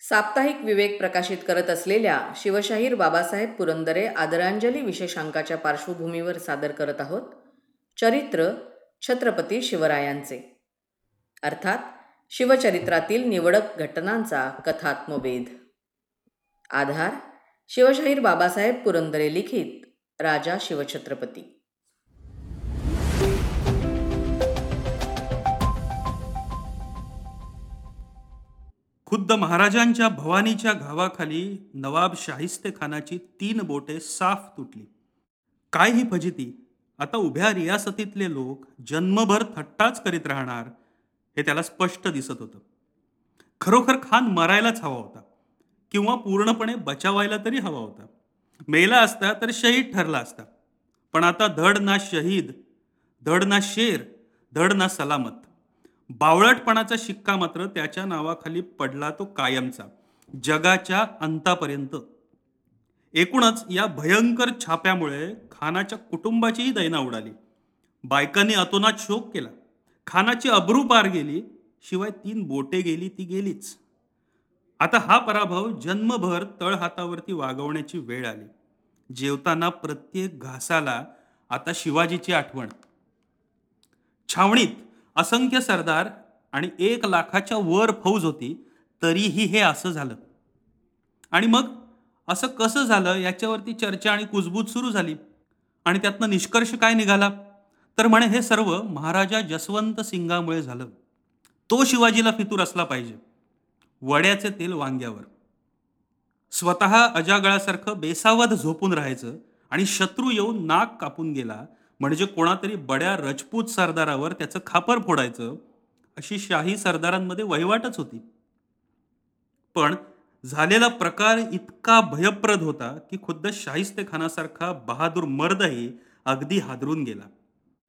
साप्ताहिक विवेक प्रकाशित करत असलेल्या शिवशाहीर बाबासाहेब पुरंदरे आदरांजली विशेषांकाच्या पार्श्वभूमीवर सादर करत आहोत. चरित्र छत्रपती शिवरायांचे. अर्थात शिवचरित्रातील निवडक घटनांचा कथात्मवेध. आधार शिवशाहीर बाबासाहेब पुरंदरे लिखित राजा शिवछत्रपती. खुद्द महाराजांच्या भवानीच्या घावाखाली नवाब शाहिस्ते खानाची तीन बोटे साफ तुटली. काय ही फजिती? आता उभ्या रियासतीतले लोक जन्मभर थट्टाच करीत राहणार हे त्याला स्पष्ट दिसत होतं. खरोखर खान मरायलाच हवा होता किंवा पूर्णपणे बचावायला तरी हवा होता. मेला असता तर शहीद ठरला असता पण आता धड ना शहीद धड ना शेर धड ना सलामत. बावळटपणाचा शिक्का मात्र त्याच्या नावाखाली पडला तो कायमचा जगाच्या अंतापर्यंत. एकूणच या भयंकर छाप्यामुळे खानाच्या कुटुंबाचीही दैना उडाली. बायकांनी अतोनात शोक केला. खानाची अब्रू पार गेली शिवाय तीन बोटे गेली ती गेलीच. आता हा पराभव जन्मभर तळहातावरती वागवण्याची वेळ आली. जेवताना प्रत्येक घासाला आता शिवाजीची आठवण. छावणीत असंख्य सरदार आणि एक लाखाच्या वर फौज होती तरीही हे असं झालं. आणि मग असं कसं झालं याच्यावरती चर्चा आणि कुजबूज सुरू झाली. आणि त्यातनं निष्कर्ष काय निघाला? तर म्हणे हे सर्व महाराजा जसवंत सिंगामुळे झालं. तो शिवाजीला फितूर असला पाहिजे. वड्याचे तेल वांग्यावर. स्वतः अजागळासारखं बेसावध झोपून राहायचं आणि शत्रू येऊन नाक कापून गेला म्हणजे कोणातरी बड्या रजपूत सरदारावर त्याचं खापर फोडायचं अशी शाही सरदारांमध्ये वहिवाटच होती. पण झालेला प्रकार इतका भयप्रद होता की खुद्द शाहिस्ते खानासारखा बहादूर मर्दही अगदी हादरून गेला.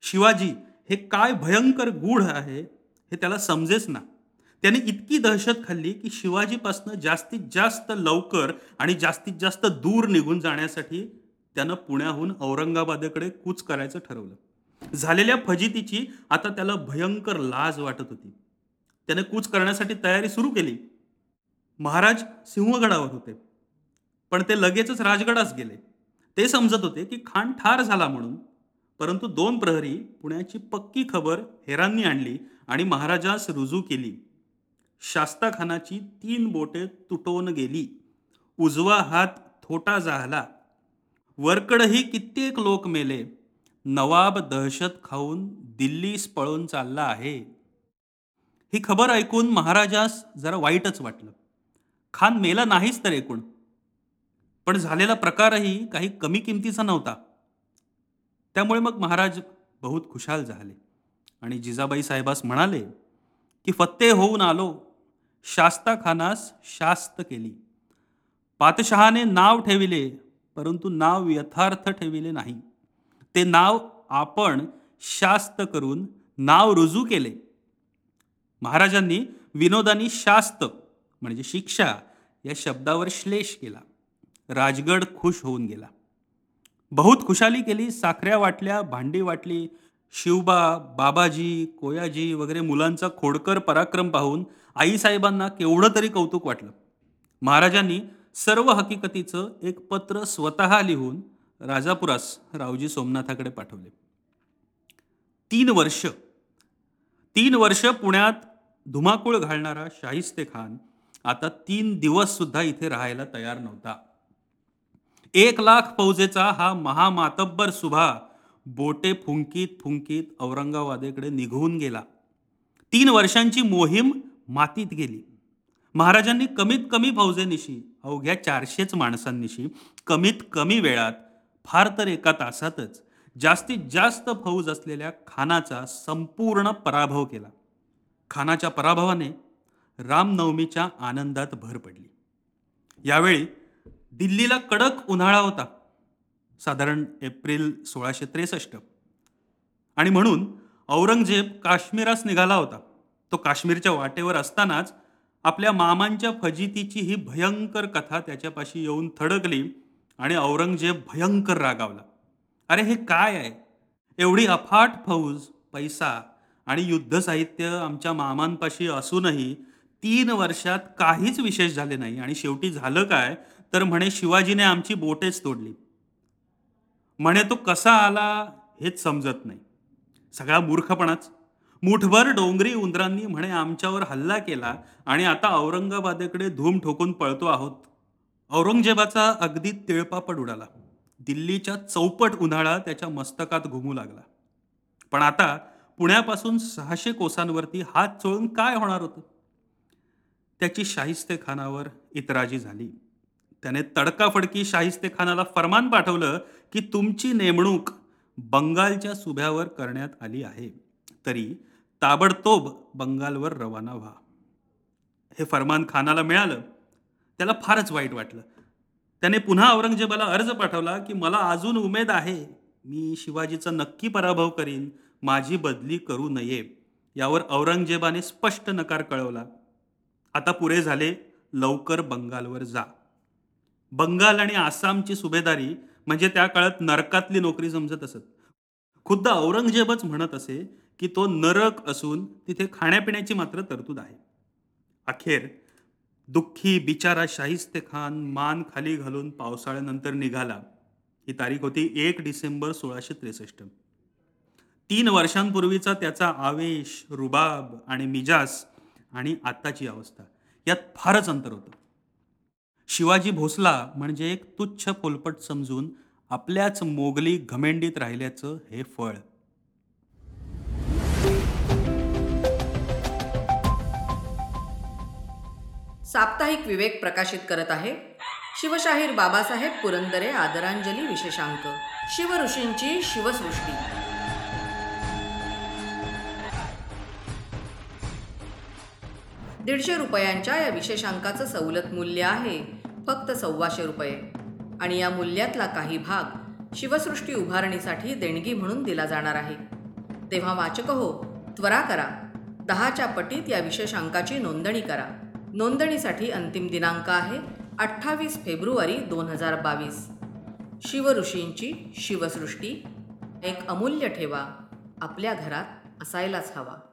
शिवाजी हे काय भयंकर गूढ आहे हे त्याला समजेच ना. त्याने इतकी दहशत खाल्ली की शिवाजीपासनं जास्तीत जास्त लवकर आणि जास्तीत जास्त दूर निघून जाण्यासाठी त्यानं पुण्याहून औरंगाबादेकडे कूच करायचं ठरवलं. झालेल्या फजितीची आता त्याला भयंकर लाज वाटत होती. त्याने कूच करण्यासाठी तयारी सुरू केली. महाराज सिंहगडावर होते. पण ते लगेचच राजगडास गेले. ते समजत होते की खान ठार झाला म्हणून. परंतु दोन प्रहरी पुण्याची पक्की खबर हेरांनी आणली आणि महाराजास रुजू केली. शास्ता खानाची तीन बोटे तुटवून गेली. उजवा हात थोटा झाला. वरकडही कित्येक लोक मेले. नवाब दहशत खाऊन दिल्लीस पळून चालला आहे. ही खबर ऐकून महाराजास जरा वाईटच वाटलं. खान मेला नाहीच तर एकूण. पण झालेला प्रकारही काही कमी किमतीचा नव्हता. त्यामुळे मग महाराज बहुत खुशाल झाले. आणि जिजाबाई साहेबास म्हणाले की फत्ते होऊन आलो. शास्ता खानास शास्त केली. पातशहाने नाव ठेविले. परंतु नाव यथार्थ ठेविले नाही. ते नाव आपण शास्त करून नाव रुजू केले. महाराजांनी विनोदानी शास्त म्हणजे शिक्षा या शब्दावर श्लेष केला. राजगड खुश होऊन गेला. बहुत खुशाली केली साखऱ्या वाटल्या भांडी वाटली शिवबा बाबाजी कोयाजी वगैरे मुलांचा खोडकर पराक्रम पाहून आईसाहेबांना केवढं तरी कौतुक वाटलं. महाराजांनी सर्व हकीकतीचं एक पत्र स्वतः लिहून राजापुरास रावजी सोमनाथाकडे पाठवले. तीन वर्ष तीन वर्ष पुण्यात धुमाकूळ घालणारा शाहिस्ते खान आता तीन दिवस सुद्धा इथे राहायला तयार नव्हता. एक लाख फौजेचा हा महामातब्बर सुभा बोटे फुंकीत फुंकीत औरंगाबादेकडे निघून गेला. तीन वर्षांची मोहीम मातीत गेली. महाराजांनी कमीत कमी फौजेनिशी अवघ्या चारशेच माणसांनिशी कमीत कमी वेळात फार तर एका तासातच जास्तीत जास्त फौज असलेल्या खानाचा संपूर्ण पराभव केला. खानाच्या पराभवाने रामनवमीच्या आनंदात भर पडली. यावेळी दिल्लीला कडक उन्हाळा होता. साधारण एप्रिल सोळाशे त्रेसष्ट. आणि म्हणून औरंगजेब काश्मीरास निघाला होता. तो काश्मीरच्या वाटेवर असतानाच आपल्या मामांच्या फजितीची ही भयंकर कथा त्याच्यापाशी येऊन थडकली आणि औरंगजेब भयंकर रागावला. अरे हे काय आहे? एवढी अफाट फौज पैसा आणि युद्ध साहित्य आमच्या मामांपाशी असूनही तीन वर्षात काहीच विशेष झाले नाही आणि शेवटी झालं काय तर म्हणे शिवाजीने आमची बोटेच तोडली. म्हणे तो कसा आला हेच समजत नाही. सगळा मूर्खपणाच. मुठभर डोंगरी उंदरांनी म्हणे आमच्यावर हल्ला केला आणि आता औरंगाबादेकडे धूम ठोकून पळतो आहोत. औरंगजेबाचा अगदी तिळपापड उडाला. दिल्लीच्या चौपट उन्हाळा त्याच्या मस्तकात घुमू लागला. पण आता पुण्यापासून सहाशे कोसांवरती हात चोळून काय होणार होतं? त्याची शाहिस्ते खानावर इतराजी झाली. त्याने तडकाफडकी शाहिस्ते खानाला फरमान पाठवलं की तुमची नेमणूक बंगालच्या सुभ्यावर करण्यात आली आहे. तरी ताबडतोब बंगालवर रवाना व्हा. हे फरमान खानाला मिळालं त्याला फारच वाईट वाटलं. त्याने पुन्हा औरंगजेबाला अर्ज पाठवला की मला अजून उमेद आहे मी शिवाजीचा नक्की पराभव करीन माझी बदली करू नये. यावर औरंगजेबाने स्पष्ट नकार कळवला. आता पुरे झाले लवकर बंगालवर जा. बंगाल आणि आसामची सुभेदारी म्हणजे त्या काळात नरकातली नोकरी समजत असत. खुद्द औरंगजेबच म्हणत असे की तो नरक असून तिथे खाण्यापिण्याची मात्र तरतूद आहे. अखेर दुःखी बिचारा शाहिस्ते खान मान खाली घालून पावसाळ्यानंतर निघाला. ही तारीख होती एक डिसेंबर सोळाशे त्रेसष्ट. तीन वर्षांपूर्वीचा त्याचा आवेश रुबाब आणि मिजास आणि आत्ताची अवस्था यात फारच अंतर होतं. शिवाजी भोसला म्हणजे एक तुच्छ पोलपट समजून आपल्याच मोगली घमेंडीत राहिल्याचं हे फळ. साप्ताहिक विवेक प्रकाशित करत आहे. शिवशाहीर बाबासाहेब पुरंदरे आदरांजली विशेषांक. शिवऋषींची शिवसृष्टी. दीडशे रुपयांच्या या विशेषांकाचं सवलत मूल्य आहे फक्त सव्वाशे रुपये. आणि या मूल्यातला काही भाग शिवसृष्टी उभारणीसाठी देणगी म्हणून दिला जाणार आहे. तेव्हा वाचक हो त्वरा करा. दहाच्या पटीत या विशेषांकाची नोंदणी करा. नोंदणीसाठी अंतिम दिनांक आहे अठ्ठावीस फेब्रुवारी दोन हजार बावीस. शिवऋषींची शिवसृष्टी एक अमूल्य ठेवा. आपल्या घरात असायलाच हवा.